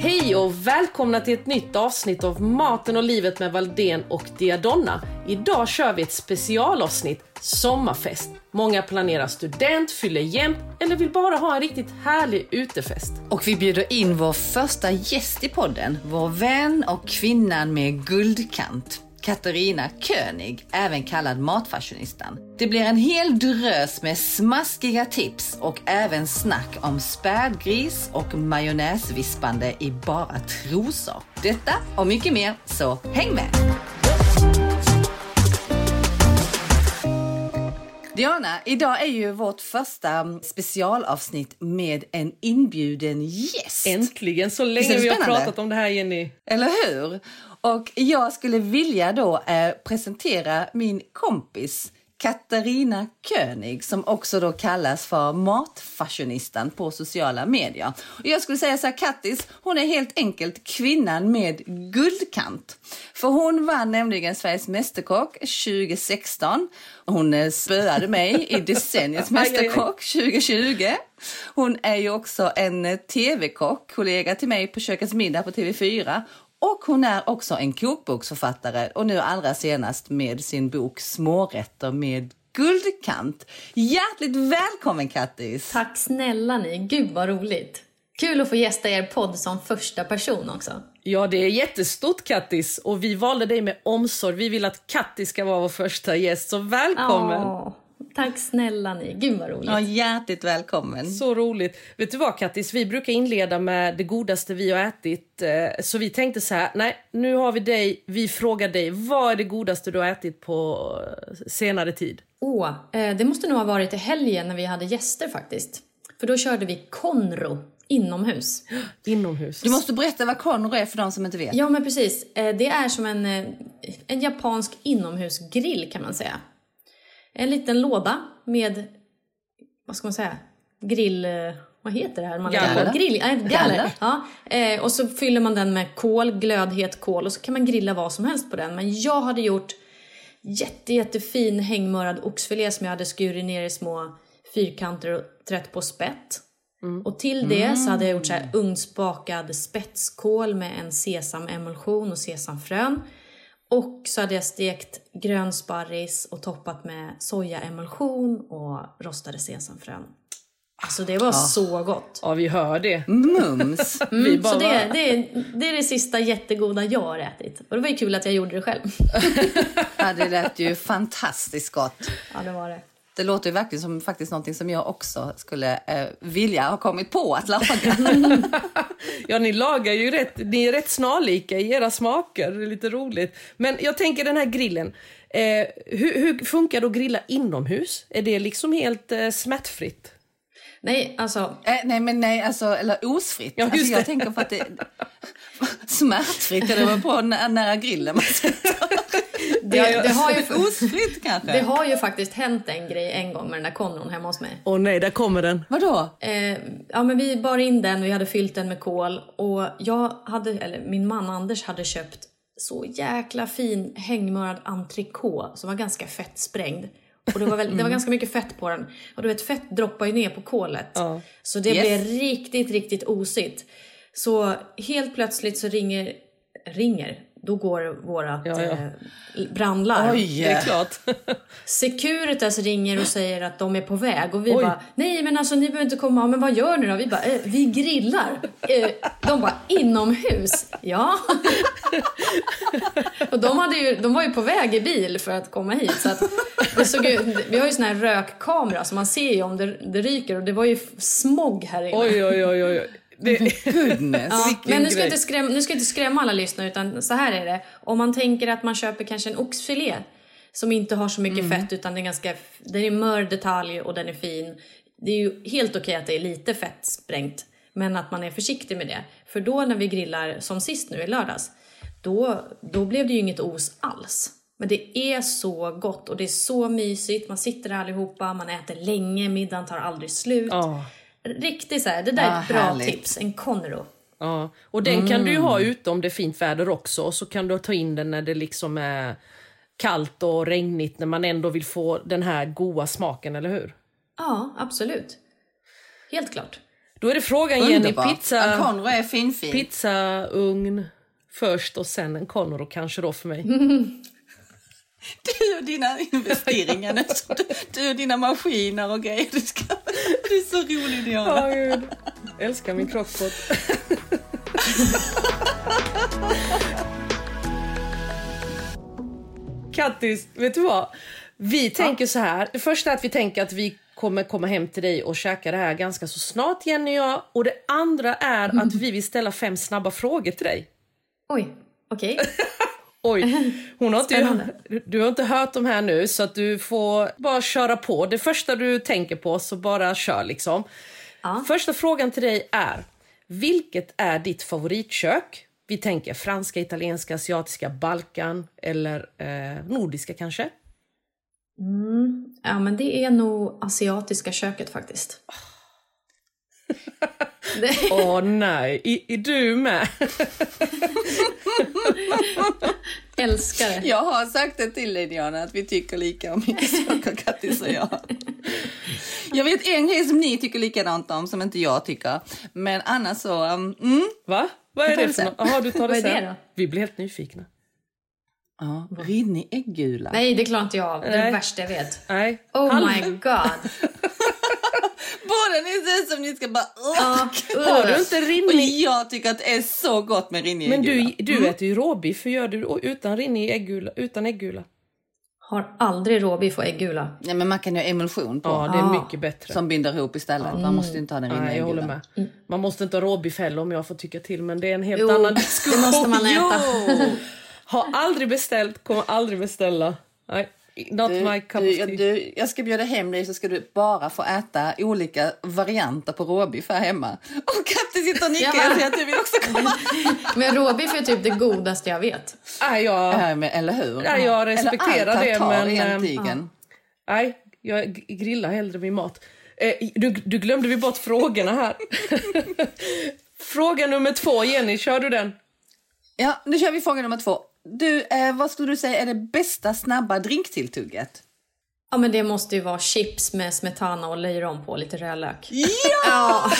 Hej och välkomna till ett nytt avsnitt av Maten och livet med Valden och Diadonna. Idag kör vi ett specialavsnitt, Sommarfest. Många planerar student, fyller jämnt eller vill bara ha en riktigt härlig utefest. Och vi bjuder in vår första gäst i podden, vår vän och kvinnan med guldkant. Katarina König, även kallad Matfashionistan. Det blir en hel drös med smaskiga tips och även snack om spädgris och majonnäsvispande i bara trosor. Detta och mycket mer, så häng med! Diana, idag är ju vårt första specialavsnitt med en inbjuden gäst. Äntligen! Så länge vi har pratat om det här Jenny. Eller hur? Och jag skulle vilja då eh, presentera min kompis Katarina König som också då kallas för matfashionistan på sociala medier. Och jag skulle säga så här, Kattis, hon är helt enkelt kvinnan med guldkant. För hon vann nämligen Sveriges Mästerkock 2016. Hon eh, spöade mig i decenniets. Mästerkock 2020. Hon är ju också en eh, tv-kock, kollega till mig på Kökets middag på TV4. Och hon är också en kokboksförfattare och nu allra senast med sin bok Smårätter med guldkant. Hjärtligt välkommen Kattis! Tack snälla ni, gud vad roligt. Kul att få gästa er podd som första person också. Ja, det är jättestort Kattis och vi valde dig med omsorg. Vi vill att Kattis ska vara vår första gäst, så välkommen! Åh, tack snälla ni, gud vad roligt. Ja, hjärtligt välkommen! Så roligt. Vet du vad Kattis, vi brukar inleda med det godaste vi har ätit. eh, Så vi tänkte så här, nej nu har vi dig, vi frågar dig, vad är det godaste du har ätit på eh, senare tid? Åh, eh, det måste nog ha varit i helgen när vi hade gäster faktiskt. För då körde vi Konro inomhus. Inomhus. Du måste berätta vad Conro är för de som inte vet. Ja men precis, det är som en, en japansk inomhusgrill kan man säga. En liten låda med, vad ska man säga, grill... Vad heter det här? Man Galler. Grill, nej, galler. Galler. Ja. Eh, och så fyller man den med kol, glödhet kol och så kan man grilla vad som helst på den. Men jag hade gjort jätte, jättefin hängmörad oxfilé som jag hade skurit ner i små fyrkanter och trätt på spett. Och till det så hade jag gjort så här ugnsbakad spetskål med en sesamemulsion och sesamfrön. Och så hade jag stekt grön sparris och toppat med sojaemulsion och rostade sesamfrön. Alltså det var så gott. Ja, vi hör det. Mums! Vi bara, Så det, det, är, det är det sista jättegoda jag har ätit. Och det var ju kul att jag gjorde det själv. Ja, det lät ju fantastiskt gott. Ja, det var det. Det låter ju verkligen som faktiskt någonting som jag också skulle eh, vilja ha kommit på att laga. Ja, ni lagar ju rätt, ni är rätt snarlika i era smaker. Det är lite roligt. Men jag tänker den här grillen. Eh, hur, hur funkar det att grilla inomhus? Är det liksom helt eh, smärtfritt? Nej, alltså Eh, nej, men nej, alltså, eller osfritt. Ja, alltså, jag det. tänker på att det smärtfritt, det var på nä- nära grillen man det, det, har ju, Osfritt kanske? det har ju faktiskt hänt en grej en gång med den där konron hemma hos mig. Åh nej, där kommer den. Vadå? Eh, ja, men vi bar in den, vi hade fyllt den med kol och jag hade, eller min man Anders hade köpt så jäkla fin hängmörad entrecote som var ganska fettsprängd. Och det var, väl, det var ganska mycket fett på den. Och du vet, fett droppar ju ner på kolet. Ja. Så det Yes. blev riktigt, riktigt osigt. Så helt plötsligt så ringer, ringer, då går vårat Ja, ja. Eh, brandlarm. Oj! Det är klart. Securitas ringer och säger att de är på väg och vi Oj. bara nej men alltså ni behöver inte komma, men vad gör ni då? Vi bara eh, vi grillar. Eh, de bara inomhus? Ja. och de, hade ju, de var ju på väg i bil för att komma hit så att det såg ut, vi har ju sån här rökkamera så man ser ju om det, det ryker och det var ju smog här inne. Oj, oj, oj, oj. Oj. Det, Goodness. Ja, Vilken men nu ska, inte skrämma, nu ska inte skrämma alla lyssnare utan så här är det. Om man tänker att man köper kanske en oxfilé som inte har så mycket fett utan den är ganska, den är mör detalj och den är fin. Det är ju helt okej att det är lite fett sprängt. Men att man är försiktig med det. För då när vi grillar, som sist nu i lördags, då, då blev det ju inget os alls. Men det är så gott och det är så mysigt. Man sitter där allihopa, man äter länge, middagen tar aldrig slut. Ja. Riktigt så här, det där är Ah, ett bra härligt. tips. En Conro. Ja, och den kan du ju ha ute om det är fint väder också. Och så kan du ta in den när det liksom är kallt och regnigt när man ändå vill få den här goda smaken, eller hur? Ja, absolut. Helt klart. Då är det frågan Jenny, Underbart. En pizza, Conro är finfin. pizzaugn först och sen en Conro kanske då för mig. Du och dina investeringar nu. Du, och dina maskiner och grejer. Du, ska, du är så rolig Diana. Ja, gud. Älskar min crockpot. Kattis, vet du vad? Vi tänker så här. Det första är att vi tänker att vi kommer komma hem till dig och käka det här ganska så snart, Jenny och jag. Och det andra är att vi vill ställa fem snabba frågor till dig. Oj, okej. Oj, hon har inte, du har inte hört dem här nu så att du får bara köra på. Det första du tänker på så bara kör liksom. Ja. Första frågan till dig är, vilket är ditt favoritkök? Vi tänker franska, italienska, asiatiska, Balkan eller eh, nordiska kanske? Ja, men det är nog asiatiska köket faktiskt. Åh nej, är, är du med? älskar det. Jag har sagt det till dig Diana att vi tycker lika om saker Kattis och jag. Jag vet en grej som ni tycker likadant om som inte jag tycker. Men annars så, um, mm. Va? Vad är det för sen. något? Jaha, du tar det Vad är sen. det då? Vi blir helt nyfikna. Ja, rinnig äggula. Nej, det klarar inte jag av. Det är det värsta jag vet. Nej. Oh Halv- my god. Båda ni ser ut som ni ska bara... Ja, Har du inte Och rinnig... jag tycker att det är så gott med rinnig Men äggula. du, du äter ju råbiff, hur gör du utan rinnig äggula? Utan äggula? Har aldrig råbiff och äggula. Nej, men man kan ju ha emulsion på. Ja, det är Ah. mycket bättre. Som binder ihop istället. Man måste ju inte ha den rinniga Nej, jag håller äggulan. med. Man måste inte ha råbiff heller om jag får tycka till, men det är en helt Jo, annan det diskussion. måste man äta. Har aldrig beställt, kommer aldrig beställa. Nej, not Du, my cup du, du, jag ska bjuda hem dig så ska du bara få äta olika varianter på råbiff här hemma. Och Katte sitter och nickar. Ja. Ser att du vill också komma. Men råbiff är typ det godaste jag vet. Jag, Ja, men, eller hur? Ja, jag respekterar eller det, men, i en ehm, nej, jag grillar hellre min mat. Eh, du, du glömde vi bort frågorna här. Fråga nummer två, Jenny, kör du den? Ja, nu kör vi fråga nummer två. Du, eh, vad skulle du säga är det bästa snabba drinktilltugget? Ja, men det måste ju vara chips med smetana och löjrom på, lite rödlök. Ja! Ja,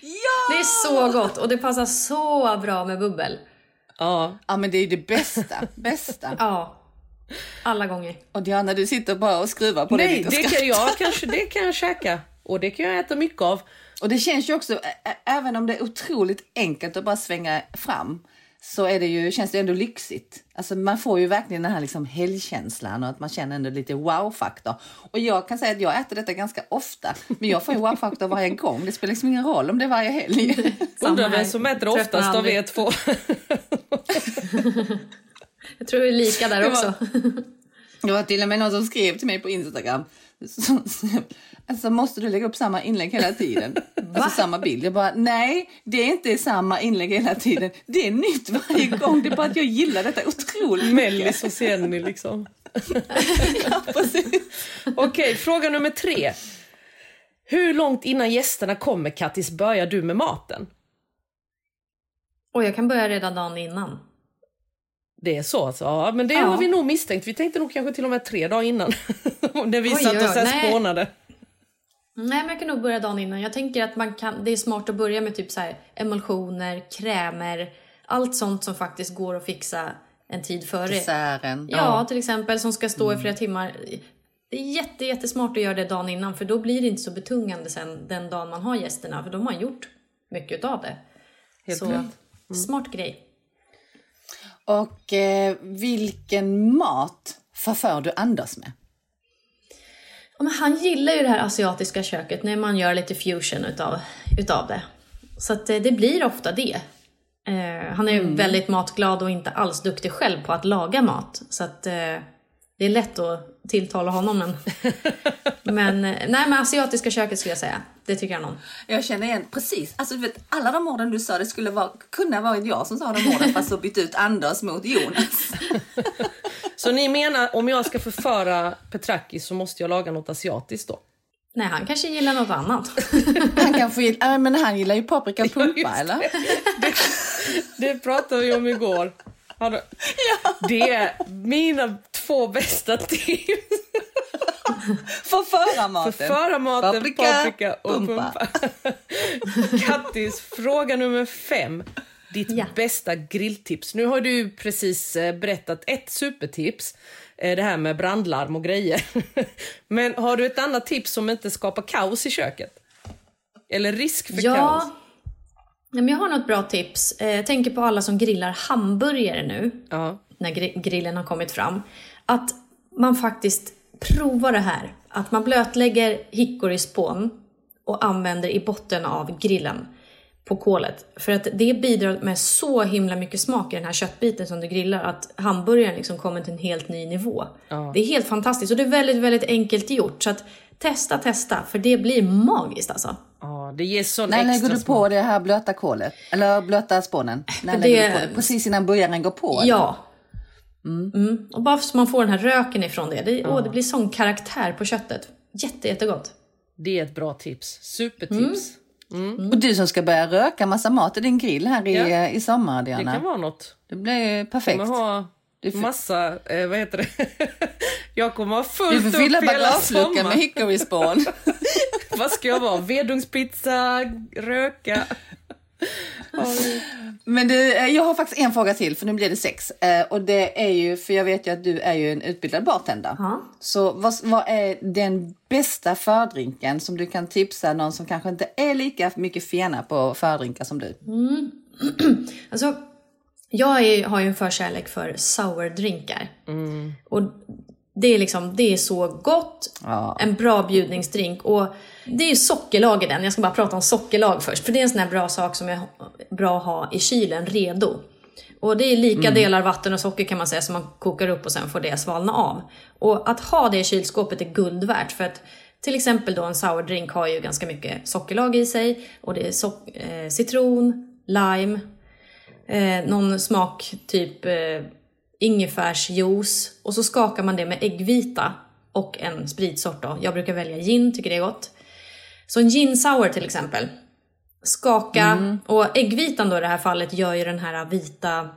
ja! det är så gott och det passar så bra med bubbel. Ja, Ja, men det är ju det bästa. bästa. Ja, alla gånger. Och Diana, du sitter bara och skruvar på det nej, det skrattar. kan jag kanske, det kan jag käka. Och det kan jag äta mycket av. Och det känns ju också, även om det är otroligt enkelt att bara svänga fram, så är det ju, känns det ändå lyxigt. Alltså man får ju verkligen den här liksom helgkänslan och att man känner ändå lite wow-faktor. Och jag kan säga att jag äter detta ganska ofta, men jag får ju wow-faktor varje gång. Det spelar liksom ingen roll om det är varje helg. Undrar vem som äter oftast av er två. Jag tror det är lika där Det var- också. Det var till och med någon som skrev till mig på Instagram. Så, alltså måste du lägga upp samma inlägg hela tiden? Alltså samma bild. Jag bara, nej, det är inte samma inlägg hela tiden. Det är nytt varje gång. Det är bara att jag gillar detta otroligt. Mellis och Jenny liksom. Ja. Okej, fråga nummer tre. Hur långt innan gästerna kommer, Kattis, börjar du med maten? Och jag kan börja redan dagen innan. Det är så alltså? Ja, men det Ja. har vi nog misstänkt. Vi tänkte nog kanske till och med tre dagar innan. När vi Oj, satt och oj. här Nej. Nej, men jag kan nog börja dagen innan. Jag tänker att man kan, det är smart att börja med typ så här emulsioner, krämer, allt sånt som faktiskt går att fixa en tid före. Desserten. Ja, till exempel som ska stå i flera timmar. Det är jätte, jättesmart att göra det dagen innan för då blir det inte så betungande sen den dagen man har gästerna för då har gjort mycket av det. Helt så rätt. smart grej. Och eh, vilken mat förför du Anders med? Men han gillar ju det här asiatiska köket när man gör lite fusion utav, utav det. Så att eh, det blir ofta det. Eh, han är ju väldigt matglad och inte alls duktig själv på att laga mat. Så att eh, Det är lätt att tilltala honom men... men nej men asiatiska köket skulle jag säga. Det tycker jag någon. Jag känner igen precis. Alltså, vet, alla de orden du sa, det skulle vara, kunna varit jag som sa de orden fast så bytt ut Anders mot Jonas. Så ni menar om jag ska förföra Petrakis så måste jag laga något asiatiskt då? Nej, han kanske gillar något annat. Han kanske gillar, äh, men han gillar ju paprika Ja, pumpa eller? Det, det pratade vi om igår. Har du- Det är mina två bästa tips. Förföra maten. Förföra maten, Paprika, paprika, och pumpa. pumpa. Kattis, fråga nummer fem. Ditt Ja. bästa grilltips. Nu har du precis eh, berättat ett supertips. eh, Det här med brandlarm och grejer. Men har du ett annat tips som inte skapar kaos i köket? Eller risk för kaos? ja, men jag har något bra tips. Eh, Jag tänker på alla som grillar hamburgare nu. Ja. när gri- grillen har kommit fram. Att man faktiskt provar det här. Att man blötlägger hickoryspån och använder i botten av grillen på kolet. För att det bidrar med så himla mycket smak i den här köttbiten som du grillar att hamburgaren liksom kommer till en helt ny nivå. Det är helt fantastiskt och det är väldigt, väldigt enkelt gjort. Så att testa, testa, för det blir magiskt alltså. ja, det ger sån När extra lägger du smak. på det här blöta kolet? Eller blöta spånen? När Det- lägger du på det? Precis innan burgaren går på? eller? Ja. Mm. Och bara så man får den här röken ifrån det. Det, åh, det blir sån karaktär på köttet. Jätte, jättegott. Det är ett bra tips. Supertips. Och du som ska börja röka massa mat i din grill här i, Ja. i sommar, Det Diana. kan vara något. Det blir perfekt. kommer ha massa, eh, vad heter det? jag kommer ha fullt Du får fylla upp hela bagageluckan med sommaren. hickoryspån. Vad ska jag vara? Vedungspizza, röka? Men du, eh, jag har faktiskt en fråga till, för nu blir det sex. Eh, Och det är ju, för jag vet ju att du är ju en utbildad bartender. Ja. Så vad, vad är den bästa fördrinken som du kan tipsa någon som kanske inte är lika mycket fena på fördrinkar som du? Alltså, jag är, har ju en förkärlek för sourdrinkar. Och det är liksom, det är så gott. Ja. En bra bjudningsdrink. Och det är ju sockerlag i den. Jag ska bara prata om sockerlag först. För det är en sån här bra sak som är bra att ha i kylen redo. Och det är lika delar vatten och socker kan man säga som man kokar upp och sen får det svalna av. Och att ha det i kylskåpet är guld värt för att till exempel då en sourdrink har ju ganska mycket sockerlag i sig och det är sock- eh, citron, lime, eh, någon smak typ eh, ingefärsjuice och så skakar man det med äggvita och en spritsort då. Jag brukar välja gin, tycker det är gott. Så en gin sour till exempel. Skaka och äggvitan då i det här fallet gör ju den här vita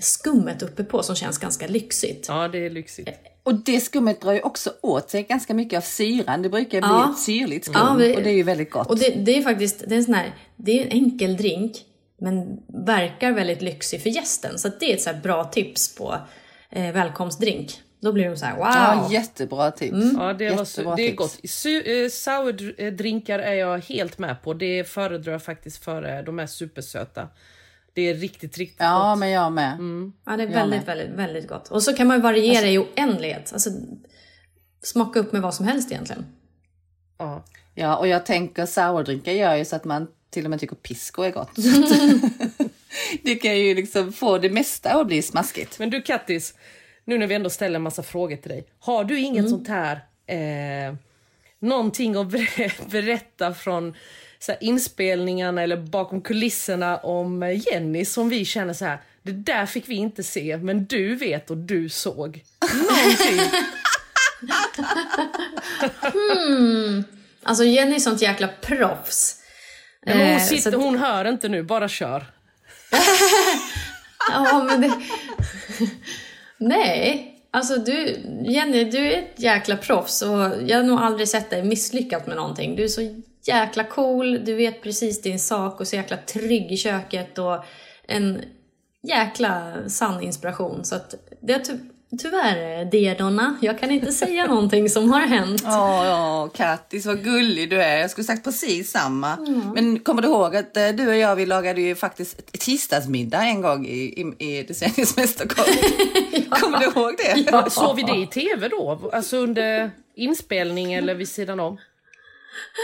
skummet uppe på som känns ganska lyxigt. Ja, det är lyxigt. Och det skummet drar ju också åt sig ganska mycket av syran. Det brukar bli Ja. ett syrligt skum Ja, det- och det är ju väldigt gott. Och det, det är faktiskt det är en sån här, det är en enkel drink men verkar väldigt lyxig för gästen. Så att det är ett så här bra tips på eh, välkomstdrink. Då blir de så här wow! Ja, jättebra tips. Ja, det, var, Jättebra su- det är tips. gott. Su- eh, Sourdrinkar är jag helt med på. Det föredrar jag faktiskt före de är supersöta. Det är riktigt, riktigt Ja, gott. men jag med. Ja, det är väldigt, väldigt, väldigt gott. Och så kan man variera i oändlighet. Alltså, smaka upp med vad som helst egentligen. Ja. Ja, och jag tänker sourdrinkar gör ju så att man till och med tycker pisco är gott. Det kan ju liksom få det mesta att bli smaskigt. Men du Kattis, nu när vi ändå ställer en massa frågor till dig. Har du inget Mm. sånt här, eh, någonting att ber- berätta från så här, inspelningarna eller bakom kulisserna om eh, Jenny som vi känner så här, det där fick vi inte se men du vet och du såg. Någonting. Alltså Jenny är sånt jäkla proffs. Men hon, Eh, sitter, att- hon hör inte nu, bara kör. Ja, men det... Nej, alltså du, Jenny, du är ett jäkla proffs och jag har nog aldrig sett dig misslyckat med någonting. Du är så jäkla cool, du vet precis din sak och så jäkla trygg i köket och en jäkla sann inspiration. Så att det har typ tyvärr, Diadonna, jag kan inte säga någonting som har hänt. Åh, ja, Kattis, vad gullig du är. Jag skulle sagt precis samma. Men kommer du ihåg att eh, du och jag, vi lagade ju faktiskt tisdagsmiddag en gång i, i, i Decenniets Mästerkock. Kommer du ihåg det? Ja. Såg vi det i tv då? Alltså under inspelning eller vid sidan om?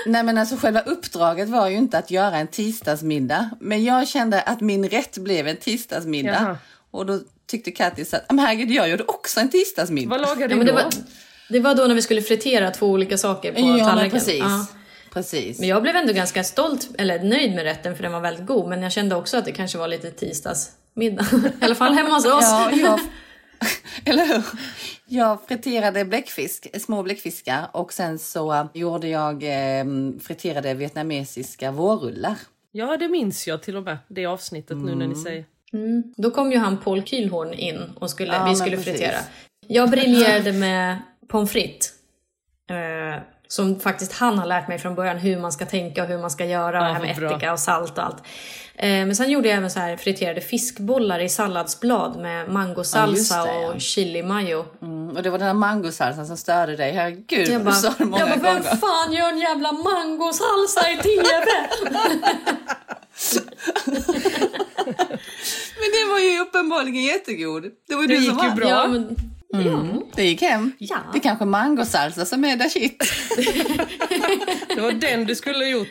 Nej men alltså själva uppdraget var ju inte att göra en tisdagsmiddag. Men jag kände att min rätt blev en tisdagsmiddag. Jaha. Och då tyckte Kattis att, men herregud, jag gjorde också en tisdagsmiddag. Vad lagar du Ja, men det, då? var, det var då när vi skulle fritera två olika saker på Ja, tallriken. precis. Ja. Precis. Men jag blev ändå ganska stolt, eller nöjd med rätten för den var väldigt god. Men jag kände också att det kanske var lite tisdagsmiddag. I alla fall hemma hos oss. Ja, jag, eller hur? Jag friterade bläckfisk, små bläckfiskar och sen så gjorde jag eh, friterade vietnamesiska vårrullar. Ja, det minns jag till och med. Det avsnittet nu när ni Mm. Då kom ju han Paul Kühlhorn in och skulle, Ja, vi skulle precis. fritera. Jag briljerade med pommes frites. Eh, som faktiskt han har lärt mig från början hur man ska tänka och hur man ska göra. det här med bra. ättika och salt och allt. Eh, men sen gjorde jag även så här friterade fiskbollar i salladsblad med mangosalsa Ja, det, ja. och chili mayo. Mm, och det var den här mangosalsan som störde dig. Herregud, Jag du bara, sa det många jag bara vem gånger. fan gör en jävla mangosalsa i TV? Men det var ju uppenbarligen jättegod. Det var Det du gick som ju bra. ja, men, Det gick hem. Ja. Det är kanske mangosalsa som är där shit. Det var den du skulle ha gjort.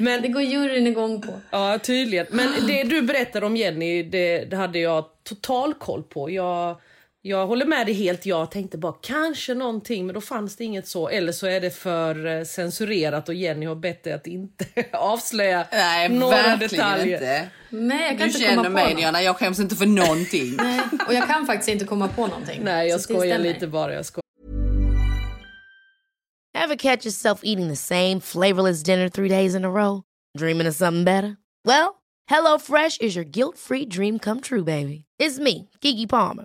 Men det går juryn igång på. Ja, tydligen. Men det du berättade om Jenny, det, det hade jag total koll på. Jag, jag håller med dig helt. Jag tänkte bara kanske någonting, men då fanns det inget så. Eller så är det för eh, censurerat och Jenny har bett dig att inte avslöja Nej, några verkligen detaljer. inte. Nej, jag kan Du inte känner komma på mig något. Diana, jag skäms inte för någonting. Nej, och jag kan faktiskt inte komma på någonting. Nej, jag Så skojar lite bara. Jag skojar. Ever catch yourself eating the same flavorless dinner three days in a row? Dreaming of something better? Well, HelloFresh is your guilt-free dream come true, baby. It's me, Kiki Palmer.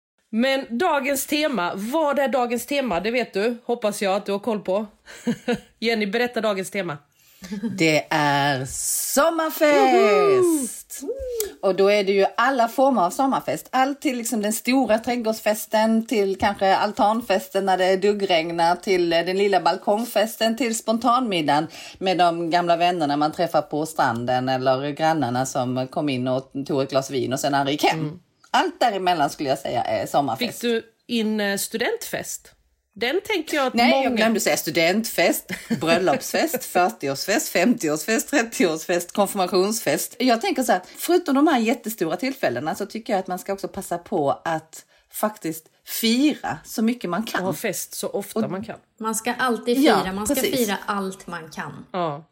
Men dagens tema, vad är dagens tema? Det vet du, hoppas jag att du har koll på. Jenny, berätta dagens tema. Det är sommarfest! Och då är det ju alla former av sommarfest. Allt till liksom den stora trädgårdsfesten, till kanske altanfesten när det duggregnar, till den lilla balkongfesten, till spontanmiddagen med de gamla vännerna man träffar på stranden eller grannarna som kom in och tog ett glas vin och sen aldrig gick hem. Allt däremellan skulle jag säga är sommarfest. Fick du in eh, studentfest? Den tänker jag att Nej, många... jag glömde säga studentfest, bröllopsfest, 40-årsfest, 50-årsfest, 30-årsfest, konfirmationsfest. Jag tänker så här, förutom de här jättestora tillfällena så tycker jag att man ska också passa på att faktiskt fira så mycket man Och kan. ha fest så ofta man kan. Man ska alltid fira, Ja, man ska precis. fira allt man kan. Ja.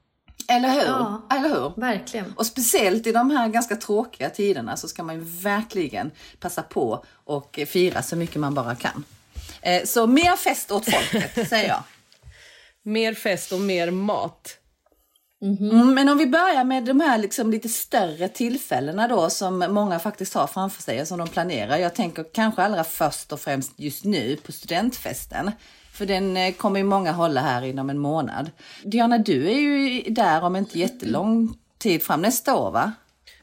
Eller hur? Ja. Eller hur? Verkligen. Och speciellt i de här ganska tråkiga tiderna så ska man ju verkligen passa på och fira så mycket man bara kan. Eh, Så mer fest åt folket, säger jag. Mer fest och mer mat. Mm, men om vi börjar med de här liksom lite större tillfällena då som många faktiskt har framför sig och som de planerar. Jag tänker kanske allra först och främst just nu på studentfesten. För den eh, kommer ju många hålla här inom en månad. Diana, du är ju där om inte jättelång tid fram nästa år va?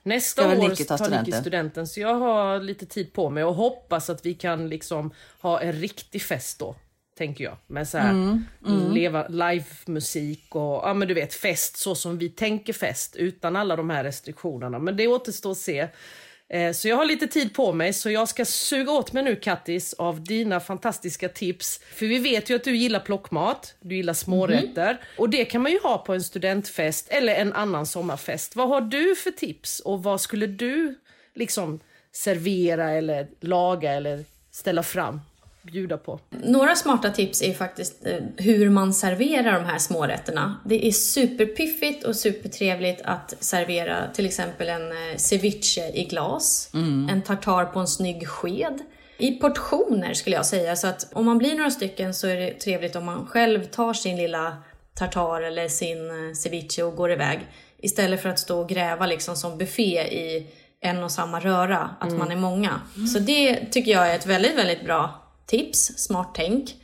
Nästa år tar studenten? studenten så jag har lite tid på mig och hoppas att vi kan liksom ha en riktig fest då. Tänker jag. Med så här Mm, leva livemusik och ja men du vet fest så som vi tänker fest utan alla de här restriktionerna. Men det återstår att se. Eh, Så jag har lite tid på mig så jag ska suga åt mig nu Kattis av dina fantastiska tips. För vi vet ju att du gillar plockmat, du gillar smårätter och det kan man ju ha på en studentfest eller en annan sommarfest. Vad har du för tips och vad skulle du liksom servera eller laga eller ställa fram, bjuda på? Några smarta tips är faktiskt eh, hur man serverar de här smårätterna. Det är superpiffigt och supertrevligt att servera till exempel en eh, ceviche i glas, en tartar på en snygg sked. I portioner skulle jag säga, så att om man blir några stycken så är det trevligt om man själv tar sin lilla tartar eller sin eh, ceviche och går iväg. Istället för att stå och gräva liksom som buffé i en och samma röra, att man är många. Så det tycker jag är ett väldigt, väldigt bra tips, smart tänk.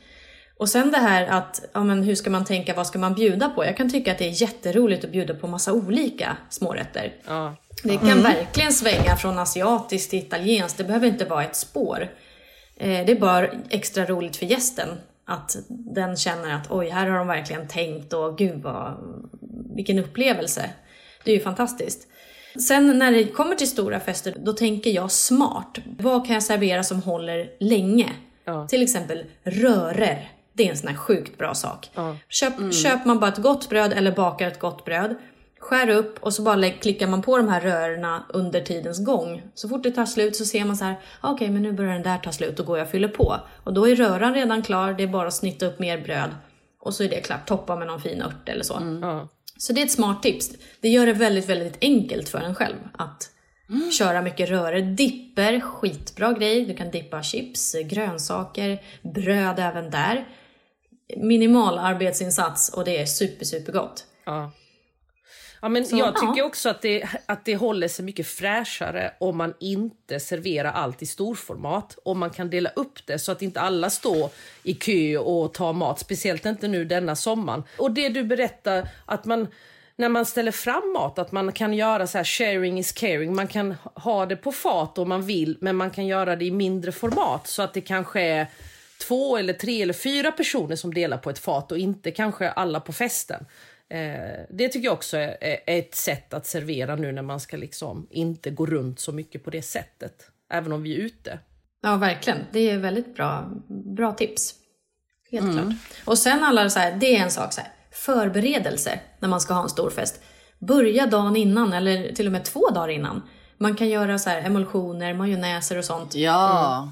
Och sen det här att, ja men hur ska man tänka, vad ska man bjuda på? Jag kan tycka att det är jätteroligt att bjuda på massa olika smårätter. Ja. Det kan verkligen svänga från asiatiskt till italienskt, det behöver inte vara ett spår. Eh, det är bara extra roligt för gästen att den känner att oj, här har de verkligen tänkt och gud vad, vilken upplevelse. Det är ju fantastiskt. Sen när det kommer till stora fester, då tänker jag smart. Vad kan jag servera som håller länge? Ja. Till exempel rörer. Det är en sån här sjukt bra sak. Köp, Köper man bara ett gott bröd eller bakar ett gott bröd, skär upp och så bara klickar man på de här rörerna under tidens gång. Så fort det tar slut så ser man så här, "Ah, okej men nu börjar den där ta slut, då går jag och fyller på. Och då är röran redan klar, det är bara att snitta upp mer bröd. Och så är det klart, toppa med någon fin ört eller så. Ja. Så det är ett smart tips. Det gör det väldigt, väldigt enkelt för en själv att köra mycket röror. Dipper, skitbra grej. Du kan dippa chips, grönsaker, bröd även där. Minimal arbetsinsats och det är super, super gott. Ja. Ja, men Så, jag tycker ja. också att det, att det håller sig mycket fräschare om man inte serverar allt i storformat. Om man kan dela upp det så att inte alla står i kö och tar mat. Speciellt inte nu denna sommaren. Och det du berättar att man när man ställer fram mat att man kan göra så här sharing is caring. Man kan ha det på fat om man vill men man kan göra det i mindre format så att det kanske är två eller tre eller fyra personer som delar på ett fat och inte kanske alla på festen. Eh, det tycker jag också är, är ett sätt att servera nu när man ska liksom inte gå runt så mycket på det sättet. Även om vi är ute. Ja, verkligen. Det är väldigt bra, bra tips. Helt klart. Och sen alla så här, det är en sak så här, förberedelse när man ska ha en stor fest. Börja dagen innan eller till och med två dagar innan. Man kan göra så här emulsioner, majonnäser och sånt. Ja.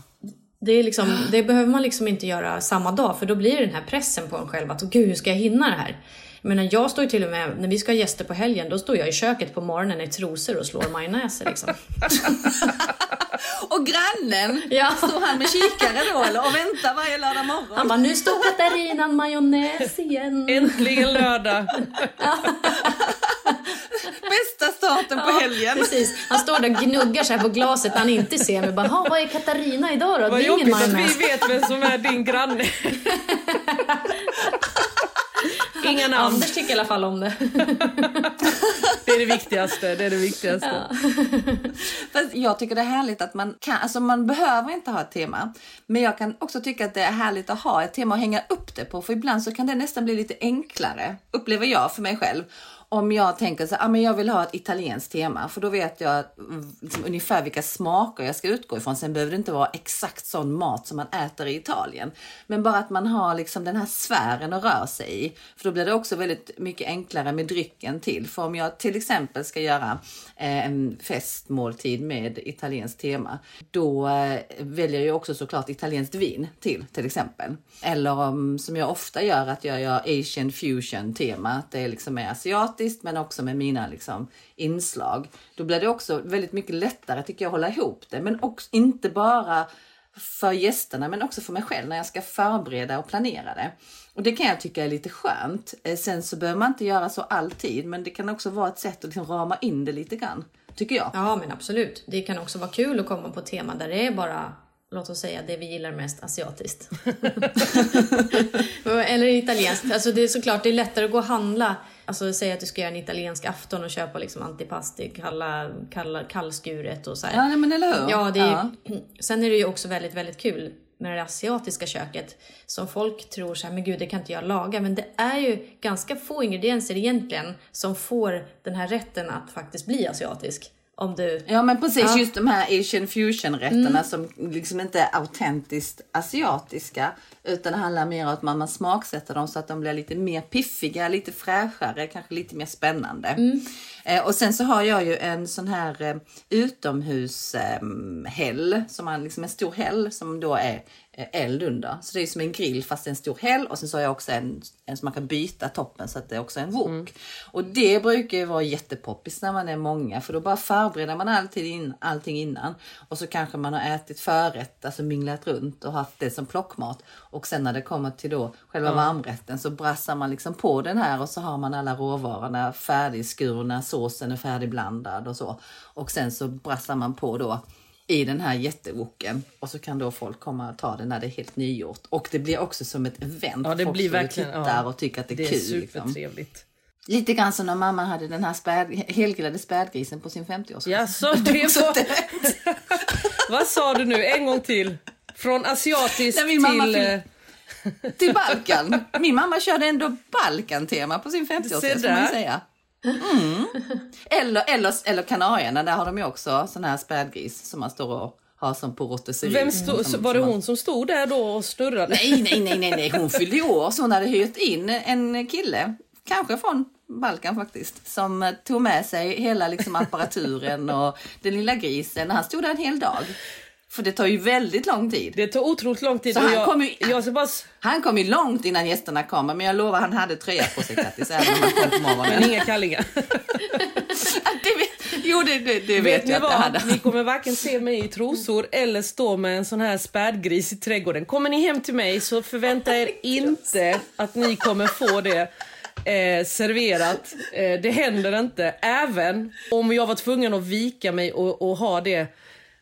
Det, är liksom, det behöver man liksom inte göra samma dag för då blir det den här pressen på en själv att gud hur ska jag hinna det här? Men jag står till och med, när vi ska ha gäster på helgen, då står jag i köket på morgonen i trosor och slår majonnäser liksom. Och grannen, Ja. står han med kikare då eller och väntar varje lördag morgon? Han bara, nu står Katarinan majonnäs igen. Äntligen lördag! Bästa starten på helgen. Precis. Han står där och gnuggar så här på glaset han inte ser mig. Bara, "Ha, vad är Katarina idag då? Det Vad är ingen jobbigt att majonnäs. vi vet vem som är din granne. Inga namn. Anders tycker i alla fall om det. Det är det viktigaste. Det är det viktigaste. Fast jag tycker det är härligt att man kan, alltså man behöver inte ha ett tema. Men jag kan också tycka att det är härligt att ha ett tema att hänga upp det på. För ibland så kan det nästan bli lite enklare, upplever jag för mig själv. Om jag tänker så här, ah, men jag vill ha ett italienskt tema. För då vet jag liksom, ungefär vilka smaker jag ska utgå ifrån. Sen behöver det inte vara exakt sån mat som man äter i Italien. Men bara att man har liksom den här sfären att röra sig i. För då blir det också väldigt mycket enklare med drycken till. För om jag till exempel ska göra eh, en festmåltid med italienskt tema. Då eh, väljer jag också såklart italienskt vin till till exempel. Eller om, som jag ofta gör, att jag gör asian fusion tema. Att det är liksom är asiatiskt men också med mina liksom, inslag. Då blir det också väldigt mycket lättare tycker jag att hålla ihop det. Men också, inte bara för gästerna men också för mig själv när jag ska förbereda och planera det. Och det kan jag tycka är lite skönt. Eh, Sen så behöver man inte göra så alltid men det kan också vara ett sätt att liksom rama in det lite grann. Tycker jag. Ja, men absolut. Det kan också vara kul att komma på ett tema där det är bara, låt oss säga, det vi gillar mest asiatiskt. Eller italienskt. Alltså det är såklart, det är lättare att gå och handla. Alltså säga att du ska göra en italiensk afton och köpa liksom antipasti, kalla, kalla, kallskuret och så här. Ja, nej, men eller hur? Ja, det är, Ja. Sen är det ju också väldigt, väldigt kul med det asiatiska köket. Som folk tror så här, men gud det kan inte jag laga. Men det är ju ganska få ingredienser egentligen som får den här rätten att faktiskt bli asiatisk. Om du... Ja men precis, Ja. Mm. just de här asian fusion rätterna som liksom inte är autentiskt asiatiska. Utan det handlar mer om att man, man smaksätter dem så att de blir lite mer piffiga, lite fräschare, kanske lite mer spännande. Mm. Eh, och sen så har jag ju en sån här eh, utomhushäll, eh, häll, som man, liksom en stor häll som då är eh, eld under. Så det är som en grill fast en stor häll och sen så har jag också en, en som man kan byta toppen så att det är också en wok. Mm. Och det brukar ju vara jättepoppis när man är många för då bara förbereder man alltid in, allting innan och så kanske man har ätit förrätt, alltså minglat runt och haft det som plockmat och sen när det kommer till då själva varmrätten så brassar man liksom på den här och så har man alla råvarorna färdigskurna, såsen är färdigblandad och så och sen så brassar man på då i den här jättewoken och så kan då folk komma och ta den när det är helt nygjort. Och det blir också som ett event. Ja, det folk blir verkligen, tittar ja, och tycker att det är det kul. Liksom. Supertrevligt. Liksom. Lite grann som när mamma hade den här späd, helgrillade spädgrisen på sin 50-årsdag. Jaså, var... Vad sa du nu? En gång till. Från asiatisk Nej, till... Eh, till Balkan. Min mamma körde ändå Balkan-tema på sin 50-årsdag. Mm. Eller, eller, eller Kanarierna, där har de ju också sån här spädgris som man står och har som på rotisserie. Vem stod, Som- var det hon som stod där då och snurrade? Nej, nej, nej, nej, nej. hon fyllde år så hon hade hyrt in en kille, kanske från Balkan faktiskt, som tog med sig hela liksom, apparaturen och den lilla grisen. Han stod där en hel dag. För det tar ju väldigt lång tid. Det tog otroligt lång tid. Så han jag, kom ju- jag ska bara... Han kom ju långt innan gästerna kom, men jag lovar han hade tröja på sig Kattis, även om han kom på morgonen. Men inga kallingar. det vet, jo, det, det, det vet, Vet jag att det hade. vad? Ni kommer varken se mig i trosor eller stå med en sån här spädgris i trädgården. Kommer ni hem till mig så förvänta er inte att ni kommer få det eh, serverat. Eh, det händer inte. Även om jag var tvungen att vika mig och, och ha det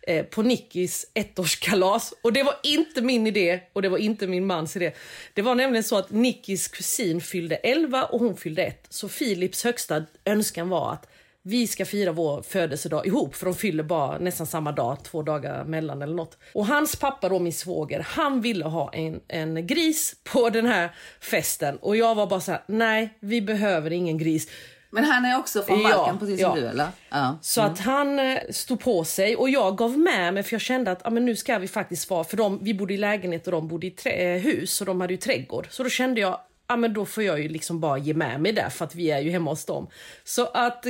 eh, på Nickis ettårskalas. Och det var inte min idé och det var inte min mans idé. Det var nämligen så att Nickis kusin fyllde 11 och hon fyllde 1. Så Philips högsta önskan var att vi ska fira vår födelsedag ihop för de fyller bara nästan samma dag, två dagar mellan eller något. Och hans pappa då, min svåger, han ville ha en, en gris på den här festen och jag var bara så här: nej vi behöver ingen gris. Men han är också från Ja, Balkan, precis som ja. du, eller? Ja. Så att han eh, stod på sig och jag gav med mig för jag kände att ah, men nu ska vi faktiskt vara, för de, vi bodde i lägenhet och de bodde i trä, eh, hus och de hade ju trädgård. Så då kände jag Ja men då får jag ju liksom bara ge med mig där för att vi är ju hemma hos dem. Så att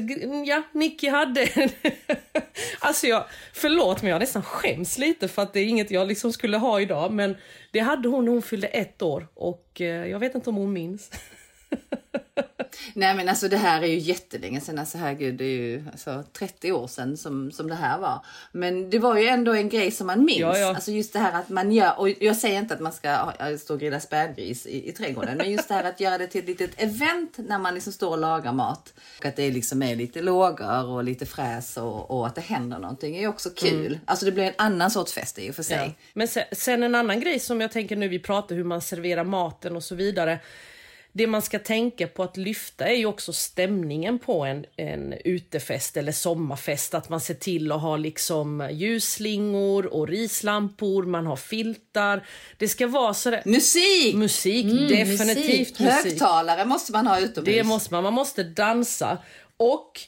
ja, Nicky hade Alltså jag, förlåt men jag nästan skäms lite för att det är inget jag liksom skulle ha idag. Men det hade hon när hon fyllde ett år och eh, jag vet inte om hon minns. Nej men alltså det här är ju jättelänge sedan, alltså herregud det är ju alltså, 30 år sedan som, som det här var. Men det var ju ändå en grej som man minns. Ja, ja. Alltså just det här att man gör, och jag säger inte att man ska stå och grilla spädgris i, i trädgården, men just det här att göra det till ett litet event när man liksom står och lagar mat. Och att det liksom är lite lågor och lite fräs och, och att det händer någonting är ju också kul. Alltså det blir en annan sorts fest i och för sig. Ja. Men sen, sen en annan grej som jag tänker nu vi pratar hur man serverar maten och så vidare. Det man ska tänka på att lyfta är ju också stämningen på en, en utefest eller sommarfest. Att man ser till att ha liksom ljusslingor och rislampor, man har filtar. Det ska vara sådär... Musik! Musik, definitivt musik. Högtalare måste man ha utomhus. Det måste man. Man måste dansa. Och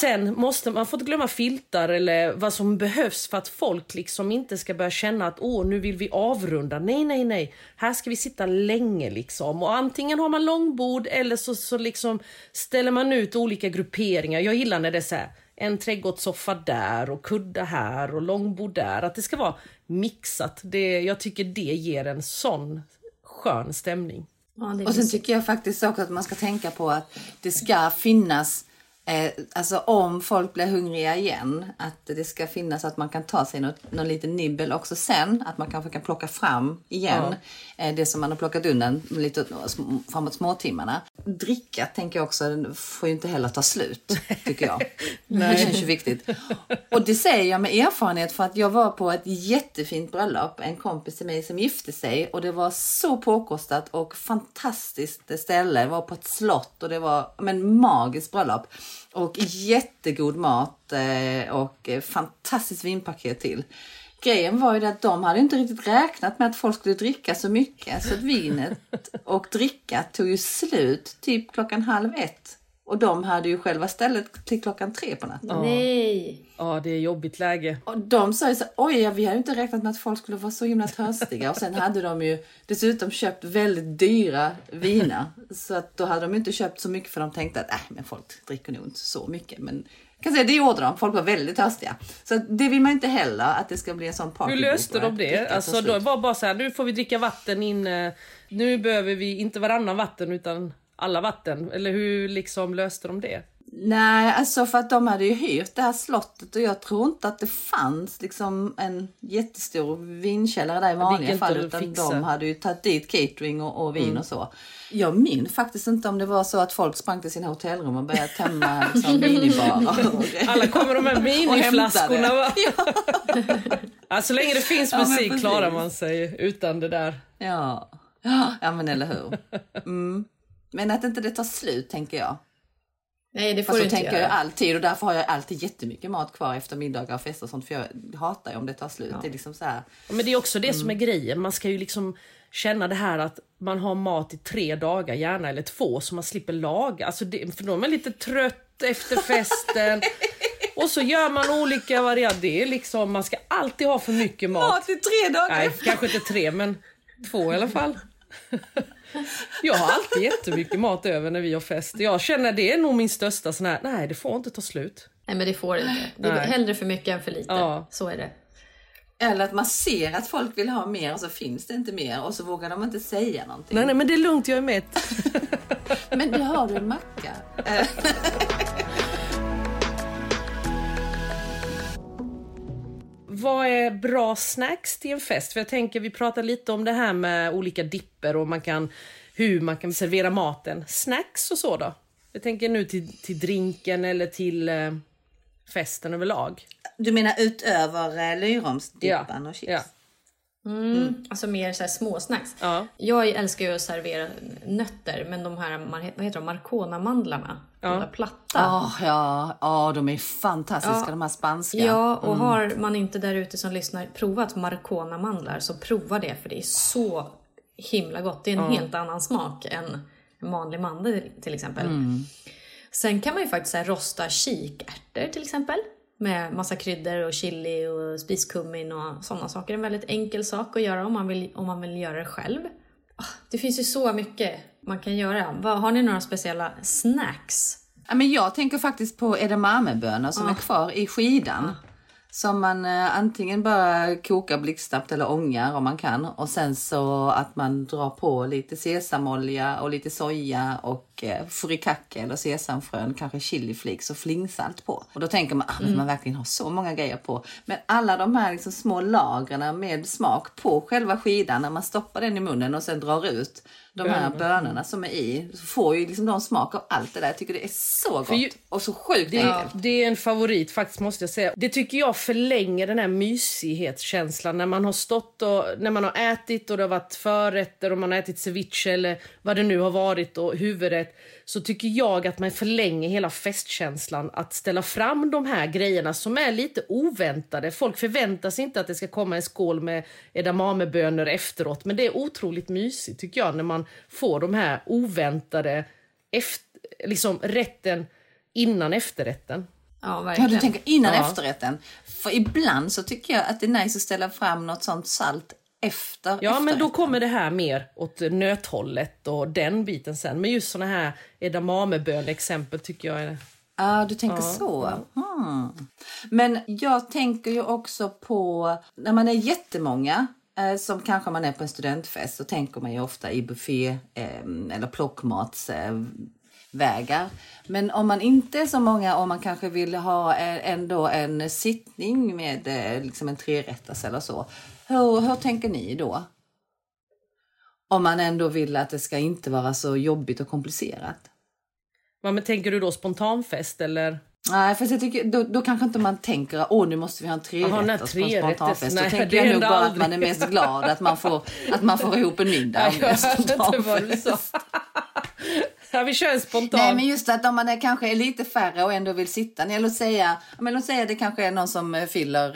sen måste man får inte glömma filtar eller vad som behövs för att folk liksom inte ska börja känna att åh, nu vill vi avrunda. Nej, nej, nej. Här ska vi sitta länge liksom. Och antingen har man långbord eller så, så liksom ställer man ut olika grupperingar. Jag gillar när det är så här, en trädgårdssoffa där och kudda här och långbord där. Att det ska vara mixat. Det, jag tycker det ger en sån skön stämning. Ja, Och sen tycker jag faktiskt också att man ska tänka på att det ska finnas Eh, alltså om folk blir hungriga igen, att det ska finnas att man kan ta sig något, någon liten nibbel också sen. Att man kanske kan plocka fram igen eh, det som man har plockat undan lite framåt småtimmarna. Dricka tänker jag också får ju inte heller ta slut, tycker jag. det känns ju viktigt. Och det säger jag med erfarenhet för att jag var på ett jättefint bröllop. En kompis till mig som gifte sig och det var så påkostat och fantastiskt ställe. Det var på ett slott och det var men, magiskt bröllop. Och jättegod mat eh, och fantastiskt vinpaket till. Grejen var ju att de hade inte riktigt räknat med att folk skulle dricka så mycket. Så att vinet och dricka tog ju slut typ klockan halv ett. Och de hade ju själva stället till klockan tre på natten. Nej! Ja, det är jobbigt läge. Och de sa ju så oj ja, vi hade inte räknat med att folk skulle vara så himla törstiga. Och sen hade de ju dessutom köpt väldigt dyra viner. Så att då hade de inte köpt så mycket för de tänkte att äh, men folk dricker nog inte så mycket. Men kan säga, det gjorde de. Folk var väldigt törstiga. Så det vill man inte heller att det ska bli en sån party. Hur löste de det? Alltså då var bara så här, nu får vi dricka vatten inne. Nu behöver vi inte varannan vatten utan alla vatten. Eller hur liksom löste de det? Nej, alltså för att de hade ju hyrt det här slottet och jag tror inte att det fanns liksom en jättestor vinkällare där i vanliga fall utan fixa. de hade ju tagit dit catering och, och vin mm. och så. Jag minns faktiskt inte om det var så att folk sprang till sina hotellrum och började tömma liksom, minibarer. Alla kommer de här miniflaskorna va? Ja. ja, så länge det finns musik ja, klarar man sig utan det där. Ja, ja men eller hur. Mm. Men att inte det tar slut tänker jag. Nej, det får Fast du inte tänker göra. jag alltid och därför har jag alltid jättemycket mat kvar efter middagar och fester och sånt för jag hatar ju om det tar slut. Ja. Det är liksom så här. Men det är också det mm. som är grejen. Man ska ju liksom känna det här att man har mat i tre dagar, gärna eller två, så man slipper laga. Alltså det, för då är man lite trött efter festen. Och så gör man olika varianter. Det är liksom, man ska alltid ha för mycket mat. Mat i tre dagar? Nej, kanske inte tre, men två i alla fall. Jag har alltid jättemycket mat över när vi har fest. Jag känner det är nog min största sån här, nej det får inte ta slut. Nej men det får det inte. Det är nej. hellre för mycket än för lite. Ja. Så är det. Eller att man ser att folk vill ha mer och så finns det inte mer och så vågar de inte säga någonting. Nej, nej men det är lugnt, jag är mätt. men du har du en macka? Vad är bra snacks till en fest? För jag tänker, vi pratar lite om det här med olika dipper och man kan, hur man kan servera maten. Snacks och så då? Jag tänker nu till, till drinken eller till eh, festen överlag. Du menar utöver eh, lyromsdippan ja. och chips? Ja. Mm, mm. Alltså mer så här småsnacks. Ja. Jag älskar ju att servera nötter, men de här vad heter de, Marcona-mandlarna. Ja. De där platta. Oh, ja, oh, de är fantastiska ja. de här spanska. Ja, och mm. har man inte där ute som lyssnar provat Marcona-mandlar så prova det för det är så himla gott. Det är en ja. helt annan smak än en vanlig mandel till exempel. Mm. Sen kan man ju faktiskt här, rosta kikärtor till exempel med massa kryddor och chili och spiskummin och sådana saker. En väldigt enkel sak att göra om man vill, om man vill göra det själv. Ah, det finns ju så mycket man kan göra. Har ni några speciella snacks? Ja, men jag tänker faktiskt på edamamebönor som ah. är kvar i skidan. Ah. Som man eh, antingen bara kokar blixtsnabbt eller ångar om man kan. Och sen så att man drar på lite sesamolja och lite soja och eh, furikake eller sesamfrön, kanske chiliflakes och flingsalt på. Och då tänker man, ah, mm. man verkligen har så många grejer på. Men alla de här liksom små lagren med smak på själva skidan när man stoppar den i munnen och sen drar ut de här bönorna som är i, så får ju liksom de smak av allt det där. Jag tycker det är så gott ju, och så sjukt det, enkelt. Det är en favorit faktiskt måste jag säga. Det tycker jag förlänger den här mysighetskänslan när man har stått och när man har ätit och det har varit förrätter och man har ätit ceviche eller vad det nu har varit och huvudrätt så tycker jag att man förlänger hela festkänslan att ställa fram de här grejerna som är lite oväntade. Folk förväntar sig inte att det ska komma en skål med edamamebönor efteråt men det är otroligt mysigt tycker jag när man får de här oväntade efter, liksom rätten innan efterrätten. Ja, verkligen. Ja, du tänker innan ja. efterrätten. För ibland så tycker jag att det är nice att ställa fram något sånt salt efter. Ja, men då kommer det här mer åt nöthållet och den biten sen. Men just såna här edamamebön exempel tycker jag är... Ja, ah, du tänker ja. så. Hmm. Men jag tänker ju också på när man är jättemånga eh, som kanske man är på en studentfest så tänker man ju ofta i buffé eh, eller plockmatsvägar. Eh, Men om man inte är så många och man kanske vill ha eh, ändå en sittning med eh, liksom en trerätters eller så hur, hur tänker ni då? Om man ändå vill att det ska inte vara så jobbigt och komplicerat. Ja, men tänker du då spontanfest eller? Nej, för jag tycker, då, då kanske inte man tänker åh nu måste vi ha en trerätters på en spontanfest. Då tänker jag nog bara aldrig. att man är mest glad att man får, att man får ihop en middag. Nej, jag inte vad du sa. Ja, vi kör en spontan. Nej, men just att om man är, kanske är lite färre och ändå vill sitta ner. Låt säga, men låt säga det kanske är någon som fyller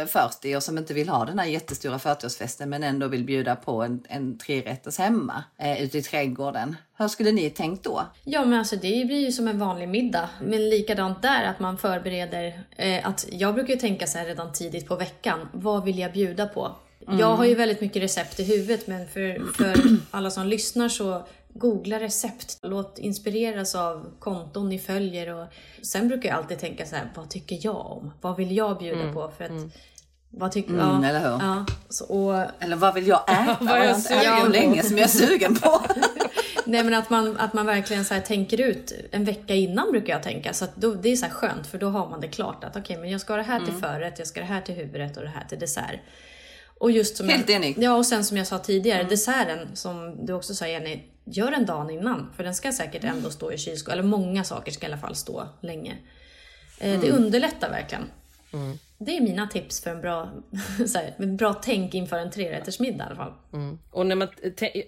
eh, 40 och som inte vill ha den här jättestora 40-årsfesten men ändå vill bjuda på en, en trerätters hemma eh, ute i trädgården. Hur skulle ni tänkt då? Ja, men alltså det blir ju som en vanlig middag. Men likadant där, att man förbereder. Eh, att jag brukar ju tänka så här redan tidigt på veckan. Vad vill jag bjuda på? Mm. Jag har ju väldigt mycket recept i huvudet men för, för alla som lyssnar så googla recept. Låt inspireras av konton ni följer. Och sen brukar jag alltid tänka så här, vad tycker jag om? Vad vill jag bjuda på? För att, vad tycker Mm, ja, eller hur? Ja, så, och, Eller vad vill jag äta? Vad är jag jag inte ätit på länge som jag är sugen på. nej men att man, att man verkligen så här tänker ut en vecka innan brukar jag tänka. Så att då, det är så här skönt för då har man det klart att okej men jag ska ha det här Mm. till förrätt, jag ska ha det här till huvudrätt och det här till dessert. Och just som Helt jag, enig. Ja och sen som jag sa tidigare, Mm. desserten som du också sa Jenny, gör en dag innan. För den ska säkert ändå stå i kylskåpet, eller många saker ska i alla fall stå länge. Eh, Det Mm. underlättar verkligen. Det är mina tips för en bra, så här, en bra tänk inför en trerättersmiddag i alla fall. Och när man,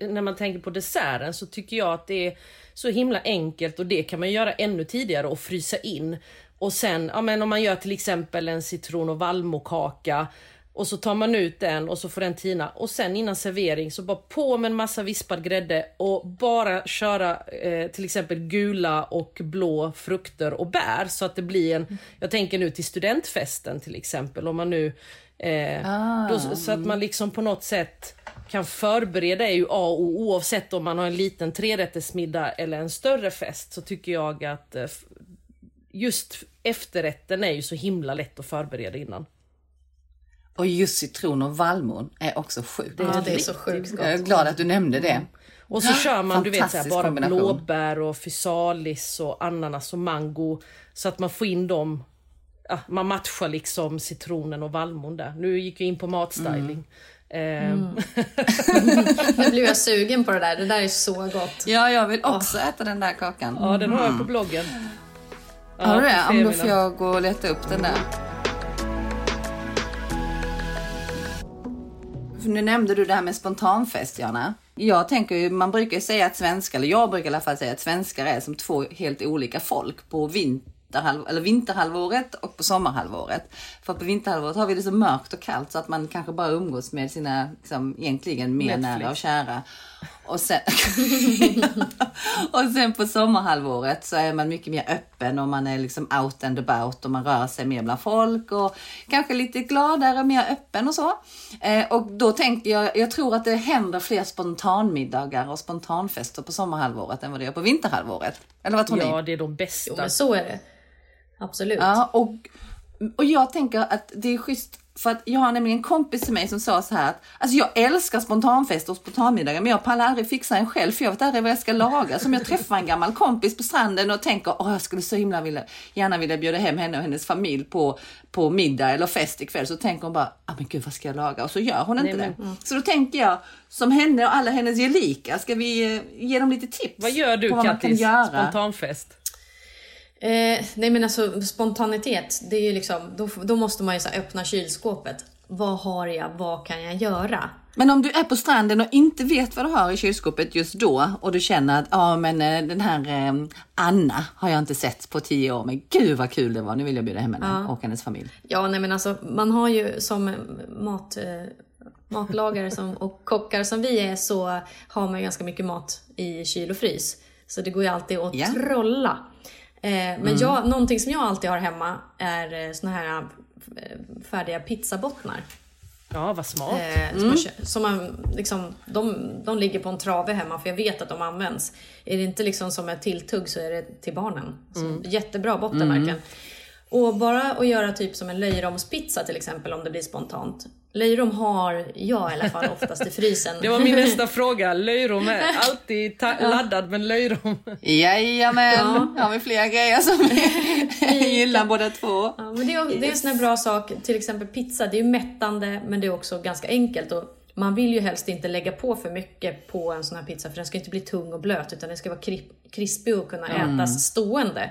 när man tänker på desserten så tycker jag att det är så himla enkelt och det kan man göra ännu tidigare och frysa in. Och sen ja, men om man gör till exempel en citron och vallmokaka och så tar man ut den och så får den tina. Och sen innan servering så bara på med en massa vispad grädde och bara köra eh, till exempel gula och blå frukter och bär så att det blir en, jag tänker nu till studentfesten till exempel. Om man nu Eh, då, så att man liksom på något sätt kan förbereda är ju A och O. Oavsett om man har en liten trerättersmiddag eller en större fest så tycker jag att eh, just efterrätten är ju så himla lätt att förbereda innan. Och just citron och vallmon är också sjukt. Ja, det är så sjukt Jag är gott. glad att du nämnde det. Och så kör man du vet så här, bara blåbär och fysalis och ananas och mango så att man får in dem Ja, man matchar liksom citronen och vallmon där. Nu gick jag in på matstyling. Eh, Nu blev jag sugen på det där, det där är så gott. Ja, jag vill också äta den där kakan. Ja, den har jag på bloggen. Ja, Har du det? då får jag gå och leta upp den där. Nu nämnde du det här med spontanfest, Jana. Jag tänker ju, man brukar ju säga att svenskar, eller jag brukar i alla fall säga att svenskar är som två helt olika folk på vinterhalv, eller vinterhalvåret och på sommarhalvåret. För på vinterhalvåret har vi det så mörkt och kallt så att man kanske bara umgås med sina, liksom, egentligen mer Netflix. nära och kära. Och sen, och sen på sommarhalvåret så är man mycket mer öppen och man är liksom out and about och man rör sig mer bland folk och kanske lite gladare, mer öppen och så. Eh, och då tänker jag, jag tror att det händer fler spontanmiddagar och spontanfester på sommarhalvåret än vad det gör på vinterhalvåret. Eller vad tror ni? Ja, det är de bästa. Jo men så är det. Absolut. Ja, och, och jag tänker att det är schysst för att jag har nämligen en kompis till mig som sa så här att alltså jag älskar spontanfester och spontanmiddagar men jag pallar aldrig fixa en själv för jag vet aldrig vad jag ska laga. Så om jag träffar en gammal kompis på stranden och tänker åh jag skulle så himla vilja, gärna vilja bjuda hem henne och hennes familj på, på middag eller fest ikväll så tänker hon bara ah, men gud vad ska jag laga och så gör hon inte Nej, det. Så då tänker jag som henne och alla hennes gelika ska vi eh, ge dem lite tips Vad gör du på vad Kattis? Spontanfest? Eh, nej men alltså spontanitet, det är ju liksom, då, då måste man ju så öppna kylskåpet. Vad har jag? Vad kan jag göra? Men om du är på stranden och inte vet vad du har i kylskåpet just då och du känner att ja men eh, den här eh, Anna har jag inte sett på tio år men gud vad kul det var, nu vill jag bjuda hem henne och hennes familj. Ja, nej men alltså man har ju som mat, eh, matlagare som, och kockar som vi är så har man ganska mycket mat i kyl och frys. Så det går ju alltid att Ja. trolla. Eh, men jag, någonting som jag alltid har hemma är eh, såna här eh, färdiga pizzabottnar. Ja, vad smart. Eh, som man, kö- som man, liksom, de, de ligger på en trave hemma för jag vet att de används. Är det inte liksom som ett tilltugg så är det till barnen. Så Jättebra botten verkligen. Och bara att göra typ som en löjromspizza till exempel om det blir spontant. Löjrom har jag i alla fall oftast i frysen. Det var min nästa fråga. Löjrom är alltid ta- laddad med löjrom. Jajamän, har vi flera grejer som vi gillar båda två. Ja, men det, är, det är en sån här bra sak, till exempel pizza, det är ju mättande men det är också ganska enkelt. Och man vill ju helst inte lägga på för mycket på en sån här pizza för den ska inte bli tung och blöt utan den ska vara kri- krispig och kunna ätas stående.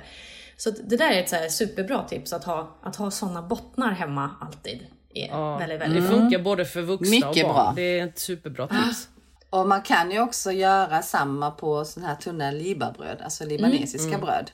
Så det där är ett så här superbra tips att ha, att ha såna bottnar hemma alltid. Är väldigt, väldigt Det bra. funkar både för vuxna Mycket och barn. bra. Det är ett superbra tips. Och man kan ju också göra samma på sådana här tunna libabröd, alltså libanesiska bröd.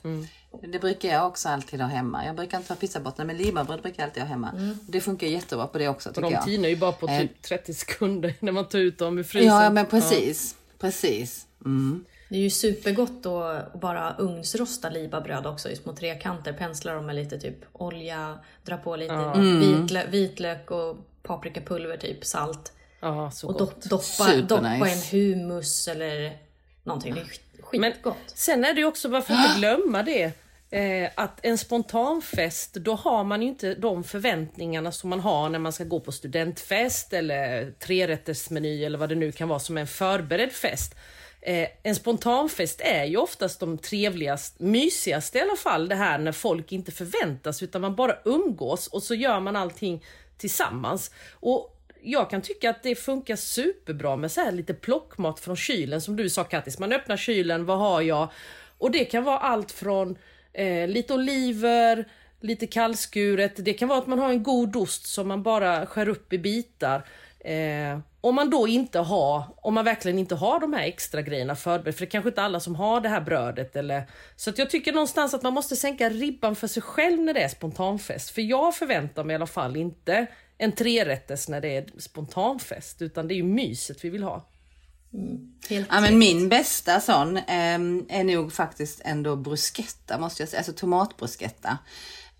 Det brukar jag också alltid ha hemma. Jag brukar inte ha pizzabottnar men libabröd brukar jag alltid ha hemma. Det funkar jättebra på det också Och tycker de jag. tinar ju bara på Eh. typ 30 sekunder när man tar ut dem ur frysen. Ja men precis, precis. Mm. Det är ju supergott att bara ugnsrosta libabröd också i små trekanter. Pensla dem med lite typ olja, dra på lite vitlö- vitlök och paprikapulver, typ salt. Ja, så Och gott. do- doppa, doppa en hummus eller någonting. Det är Men skitgott. sen är det ju också, varför inte glömma det, eh, att en spontanfest, då har man ju inte de förväntningarna som man har när man ska gå på studentfest eller trerättersmeny eller vad det nu kan vara som en förberedd fest. Eh, en spontanfest är ju oftast de trevligaste, mysigaste i alla fall, det här när folk inte förväntas utan man bara umgås och så gör man allting tillsammans. Och jag kan tycka att det funkar superbra med så här lite plockmat från kylen som du sa Kattis. Man öppnar kylen, vad har jag? Och det kan vara allt från eh, lite oliver, lite kallskuret. Det kan vara att man har en god ost som man bara skär upp i bitar. Eh, om man då inte har, om man verkligen inte har de här extra grejerna förberedda, för det är kanske inte alla som har det här brödet eller så att jag tycker någonstans att man måste sänka ribban för sig själv när det är spontanfest. För jag förväntar mig i alla fall inte en trerätters när det är spontanfest, utan det är ju myset vi vill ha. Helt Ja, men min bästa sån ehm, är nog faktiskt ändå bruschetta måste jag säga, alltså tomatbruschetta.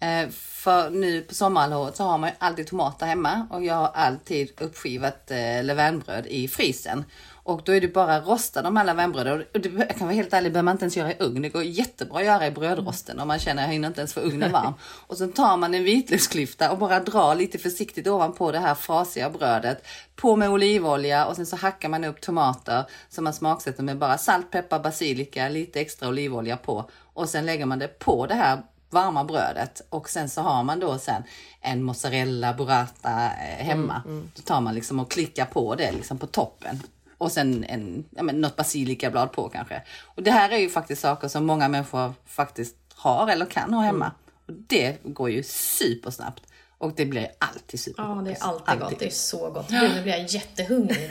Eh, för nu på sommarhalvåret så har man ju alltid tomater hemma och jag har alltid uppskivat eh, levainbröd i frysen. Och då är det bara att rosta de här levainbröden. Och det, jag kan vara helt ärlig, behöver man inte ens göra i ugn. Det går jättebra att göra i brödrosten om man känner att jag hinner inte ens få ugnen varm. Och så tar man en vitlöksklyfta och bara drar lite försiktigt ovanpå det här frasiga brödet. På med olivolja och sen så hackar man upp tomater som man smaksätter med bara salt, peppar, basilika, lite extra olivolja på. Och sen lägger man det på det här varma brödet och sen så har man då sen en mozzarella burrata eh, hemma. Då tar man liksom och klickar på det liksom på toppen. Och sen en, ja, men något basilikablad på kanske. Och det här är ju faktiskt saker som många människor faktiskt har eller kan ha hemma. Och det går ju supersnabbt. Och det blir alltid supergott. Ja, det är alltid, gott. Det är så gott. Gud, nu blir jag jättehungrig.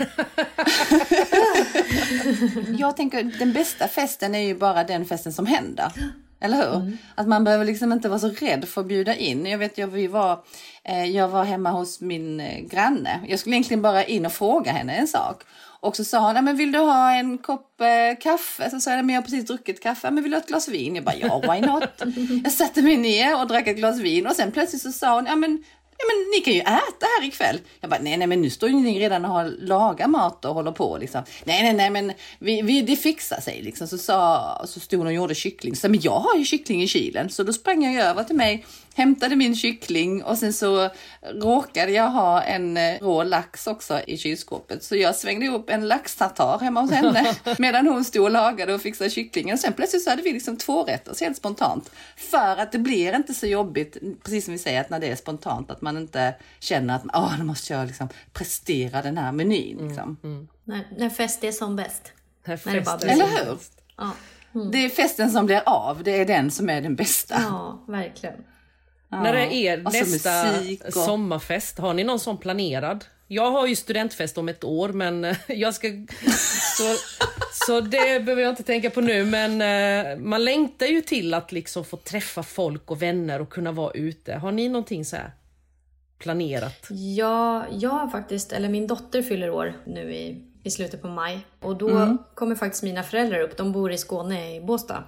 Jag tänker den bästa festen är ju bara den festen som händer. Eller hur? Mm. Att man behöver liksom inte vara så rädd för att bjuda in. Jag vet, jag, vi var, eh, jag var hemma hos min eh, granne. Jag skulle egentligen bara in och fråga henne en sak. Och så sa hon, "Ja, men vill du ha en kopp eh, kaffe? Så sa jag, men jag har precis druckit kaffe. "Ja, Men vill du ha ett glas vin? Jag bara, ja why not? jag satte mig ner och drack ett glas vin och sen plötsligt så sa hon, ja men Ja men ni kan ju äta här ikväll. Jag bara, nej nej men nu står ju ni redan och har lagat mat och håller på liksom. Nej nej nej men vi, vi, det fixar sig liksom. Så, sa, så stod hon och gjorde kyckling. Så men jag har ju kyckling i kylen. Så då sprang jag över till mig, hämtade min kyckling och sen så råkade jag ha en eh, rå lax också i kylskåpet. Så jag svängde ihop en laxtartar hemma hos henne medan hon stod och lagade och fixade kycklingen. Och sen plötsligt så hade vi liksom två rätter helt spontant. För att det blir inte så jobbigt, precis som vi säger, att när det är spontant, att man inte känner att åh, nu måste jag liksom prestera den här menyn. Liksom. när, när fest är som bäst. När det bara blir Eller hur? Ja, Det är festen som blir av, det är den som är den bästa. ja verkligen. När det är er Och så nästa och- sommarfest, har ni någon sån planerad? Jag har ju studentfest om ett år men eh, jag ska... Så, så det behöver jag inte tänka på nu men eh, man längtar ju till att liksom få träffa folk och vänner och kunna vara ute. Har ni någonting så planerat? Ja, jag har faktiskt, eller min dotter fyller år nu i, i slutet på maj. Och då kommer faktiskt mina föräldrar upp. De bor i Skåne, i Båstad.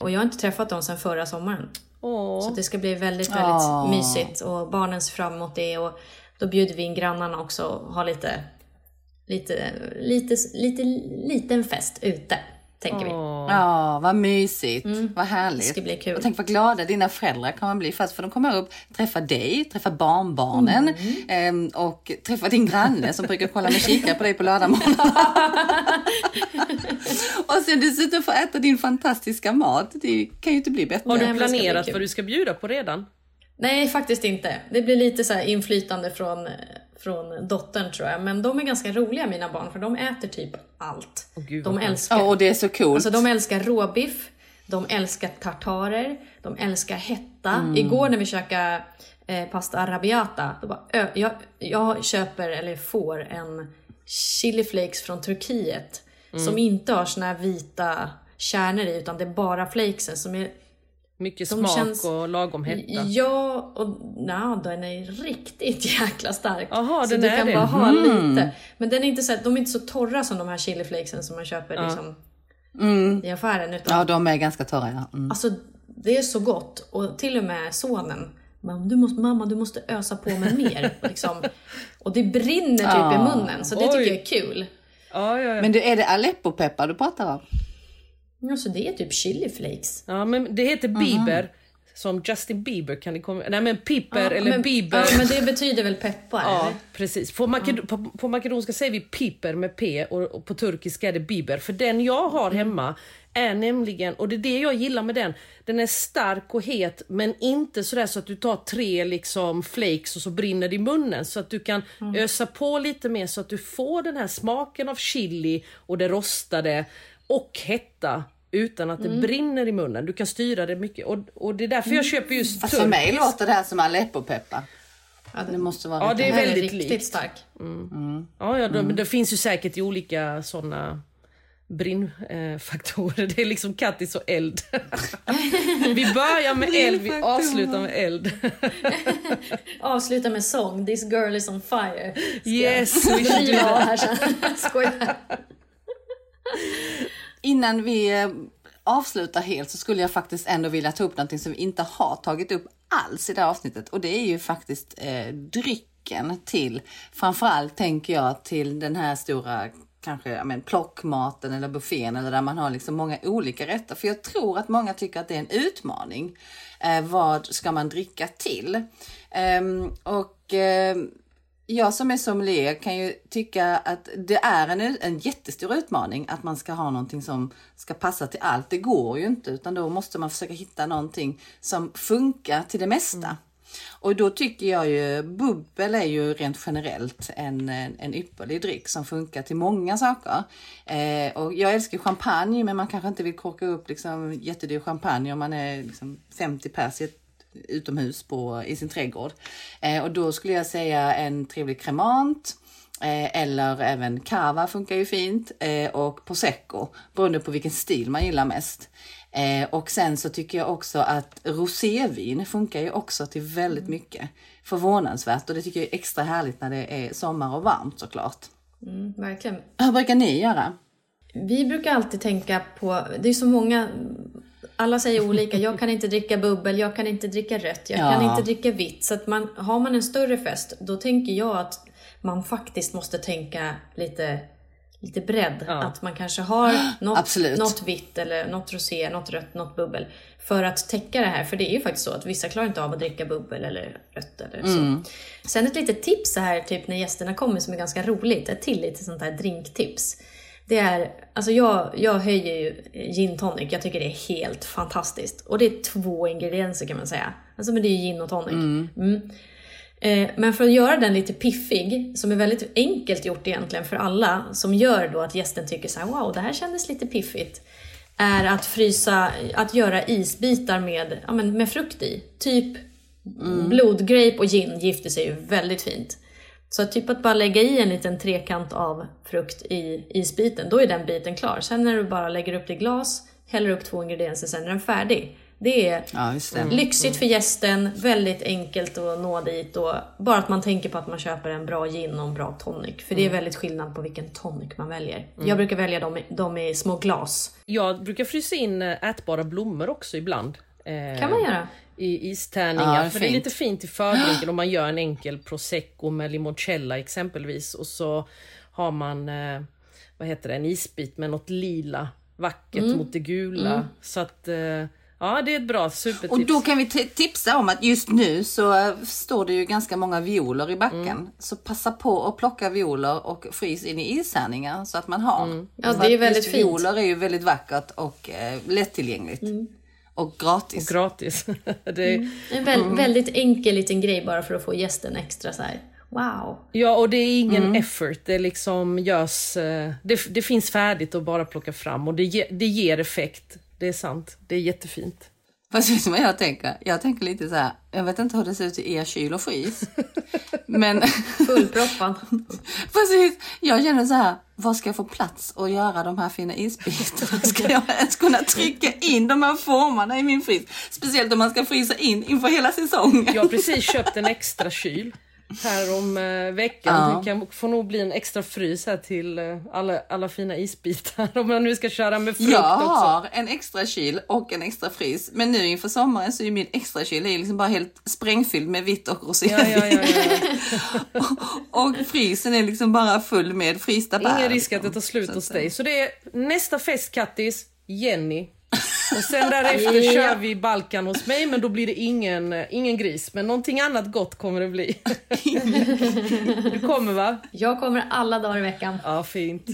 Och jag har inte träffat dem sedan förra sommaren. Åh. Så det ska bli väldigt, väldigt Åh. mysigt. Och barnen ser fram emot det. Och då bjuder vi in grannarna också och har lite, lite, lite, lite, liten fest ute. Tänker vi. Ja, vad mysigt. Vad härligt. Mm. Det ska bli kul. Och tänk vad glada dina föräldrar kommer bli först för de kommer upp, träffa dig, träffa barnbarnen Mm. ehm, och träffa din granne som brukar kolla med kikare på dig på lördagmorgon. och sen dessutom få äta din fantastiska mat. Det kan ju inte bli bättre. Har du planerat vad du ska bjuda på redan? Nej, faktiskt inte. Det blir lite så här inflytande från, från dottern tror jag. Men de är ganska roliga mina barn för de äter typ allt. Åh, gud, de älskar, Ja, och det är så coolt. alltså, de älskar råbiff, de älskar tartarer, de älskar hetta. Mm. Igår när vi käkade eh, pasta arrabbiata, då bara, ö, jag, jag köper eller får en chili flakes från Turkiet Mm. som inte har såna här vita kärnor i utan det är bara flakesen som är Mycket De smak känns- och lagom hetta? Ja, och na, den är riktigt jäkla stark. Jaha, så den du är kan det. bara ha lite. Men den är inte så, de är inte så torra som de här chiliflakesen som man köper liksom, i affären. Utan, Ja, de är ganska torra. Ja. Mm. Alltså, det är så gott. Och till och med sonen. Mamma du måste, mamma, du måste ösa på med mer. liksom. Och det brinner typ i munnen, så det tycker Oj. jag är kul. Ja, ja, ja. Men du, är det Aleppo-peppar du pratar om? Ja, så det är typ chili flakes. ja, men det heter Bieber. Som Justin Bieber kan det komma... Nej men Piper eller men, Bieber. Ja, men det betyder väl peppar? Ja, eller? precis. På, maked på, på makedonska säger vi piper med p och, och på turkiska är det biber. För den jag har hemma är nämligen, och det är det jag gillar med den, den är stark och het men inte sådär så att du tar tre liksom flakes och så brinner det i munnen. Så att du kan ösa på lite mer så att du får den här smaken av chili och det rostade och hetta utan att det brinner i munnen. Du kan styra det mycket och, och det är därför jag köper just Fast för mig turkisk. låter det här som Aleppo-peppar. det måste vara Ja, det är väldigt riktigt likt. stark. Ja, ja det, det finns ju säkert i olika såna brinnfaktorer. Det är liksom kattis och eld. vi börjar med eld, vi avslutar med eld. Avsluta med sång. This girl is on fire. yes, we should do Driva av that. här sen. Skojar. Innan vi eh, avslutar helt så skulle jag faktiskt ändå vilja ta upp någonting som vi inte har tagit upp alls i det här avsnittet och det är ju faktiskt eh, drycken till, framförallt tänker jag till den här stora kanske ja, men, plockmaten eller buffén eller där man har liksom många olika rätter. För jag tror att många tycker att det är en utmaning. Eh, vad ska man dricka till? Eh, och eh, jag som är sommelier kan ju tycka att det är en, en jättestor utmaning att man ska ha någonting som ska passa till allt. Det går ju inte utan då måste man försöka hitta någonting som funkar till det mesta. Och då tycker jag ju bubbel är ju rent generellt en, en, en ypperlig dryck som funkar till många saker. Eh, och jag älskar champagne men man kanske inte vill korka upp liksom jättedyr champagne om man är liksom 50 pers i ett utomhus på, i sin trädgård. Eh, och då skulle jag säga en trevlig cremant. Eh, eller även cava funkar ju fint. Eh, och prosecco beroende på vilken stil man gillar mest. Eh, och sen så tycker jag också att rosévin funkar ju också till väldigt mycket. Förvånansvärt och det tycker jag är extra härligt när det är sommar och varmt såklart. Mm, verkligen. Hur brukar ni göra? Vi brukar alltid tänka på, det är så många, alla säger olika, jag kan inte dricka bubbel, jag kan inte dricka rött, jag Ja. kan inte dricka vitt. Så att man, har man en större fest, då tänker jag att man faktiskt måste tänka lite, lite bredd. Att man kanske har något, Absolut. något vitt eller något rosé, något rött, något bubbel. För att täcka det här, för det är ju faktiskt så att vissa klarar inte av att dricka bubbel eller rött eller så. Sen ett litet tips så här, typ när gästerna kommer som är ganska roligt, ett till lite sånt här drinktips. Det är, alltså jag, jag höjer ju gin tonic, jag tycker det är helt fantastiskt. Och det är två ingredienser kan man säga. Alltså men det är ju gin och tonic. Mm. Eh, Men för att göra den lite piffig, som är väldigt enkelt gjort egentligen för alla, som gör då att gästen tycker så här: wow det här kändes lite piffigt. Är att frysa, att göra isbitar med, ja, men med frukt i. Typ blodgrape och gin gifter sig ju väldigt fint. Så typ att bara lägga i en liten trekant av frukt i isbiten, då är den biten klar. Sen när du bara lägger upp det i glas, häller upp två ingredienser, sen är den färdig. Det är Ja, just det. lyxigt för gästen, väldigt enkelt att nå dit och bara att man tänker på att man köper en bra gin och en bra tonic. För det är väldigt skillnad på vilken tonic man väljer. Jag brukar välja dem, i- dem i små glas. Jag brukar frysa in eh, ätbara blommor också ibland. Eh, kan man göra. I istärningar. Ja, för det är lite fint i fördrinken om man gör en enkel prosecco med limoncello exempelvis. Och så har man eh, vad heter det, en isbit med något lila vackert Mm. mot det gula. Så att eh, ja, det är ett bra supertips. Och då kan vi tipsa om att just nu så eh, står det ju ganska många violer i backen. Mm. Så passa på att plocka violer och frys in i ishärningar så att man har. Mm. Ja, det är väldigt fint. Violer är ju väldigt vackert och eh, lättillgängligt. Mm. Och gratis. Och gratis. det, En väl, väldigt enkel liten grej bara för att få gästen extra så här. wow. Ja, och det är ingen Mm. effort. Det liksom görs... eh, Det, det finns färdigt att bara plocka fram och det, ge, det ger effekt. Det är sant. Det är jättefint. Precis som jag tänker. Jag tänker lite så här. Jag vet inte hur det ser ut i er kyl och frys. Men Fullproppad. precis. Jag känner så här. Var ska jag få plats att göra de här fina isbitarna? Ska jag ens kunna trycka in de här formarna i min frys? Speciellt om man ska frysa in inför hela säsongen. Jag har precis köpt en extra kyl. Här om eh, veckan. Ja. Det kan få nog bli en extra frys här till eh, alla, alla fina isbitar. Om jag nu ska köra med frukt Jag också. har en extra kyl och en extra frys. Men nu inför sommaren så är min extra kyl är liksom bara helt sprängfylld med vitt och rosévin. Ja, ja. och frysen är liksom bara full med frysta bär. Ingen risk att det liksom. tar slut hos dig. Så det är nästa fest Kattis, Jenny. Och sen därefter kör vi Balkan hos mig men då blir det ingen, eh, ingen gris. Men någonting annat gott kommer det bli. Du kommer va? Jag kommer alla dagar i veckan. Ja fint.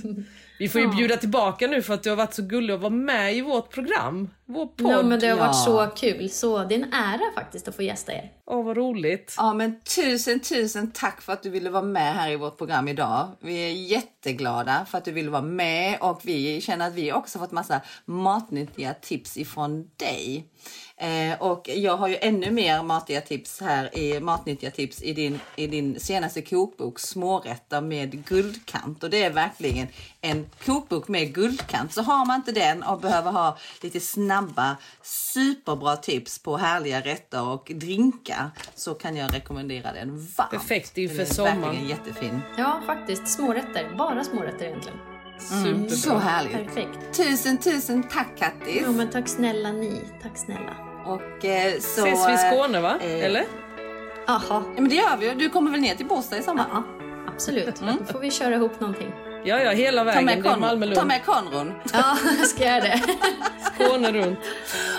Vi får ju bjuda tillbaka nu för att du har varit så gullig och vara med i vårt program. Vår podd. Ja, men det har ja. varit så kul. Så det är en ära faktiskt att få gästa er. Åh vad roligt. Ja men tusen tusen tack för att du ville vara med här i vårt program idag. Vi är jätteglada för att du ville vara med och vi känner att vi också fått massa matnyttiga tips ifrån dig. Eh, och jag har ju ännu mer matnyttiga tips här i matnyttiga tips i din, i din senaste kokbok Smårätter med guldkant och det är verkligen en kokbok med guldkant. Så har man inte den och behöver ha lite snabba superbra tips på härliga rätter och drinkar så kan jag rekommendera den varmt. Perfekt inför Den är sommaren. verkligen jättefin. Ja, faktiskt. Smårätter. Bara smårätter egentligen. Superbra. Så härligt. Perfekt. Tusen tusen tack Kattis. Ja, men tack snälla ni. Tack snälla. Och eh, så... Ses vi i Skåne va? eh, Eller? Jaha. Ja, men det gör vi. Du kommer väl ner till Båstad i sommar? Ja, absolut. Då får vi köra ihop någonting. Ja, ja, hela Ta vägen. med, Det är kon- Malmö, ta med konron. Ja, jag ska göra det. Skåne runt.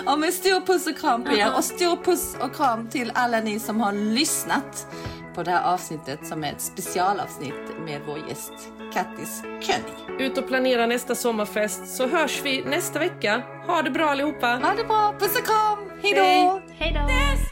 Ja, men stor puss och kram på er och stor puss och kram till alla ni som har lyssnat på det här avsnittet som är ett specialavsnitt med vår gäst Kattis König. Ut och planera nästa sommarfest så hörs vi nästa vecka. Ha det bra allihopa. Ha det bra, puss och kram, hej då! Hej. Hej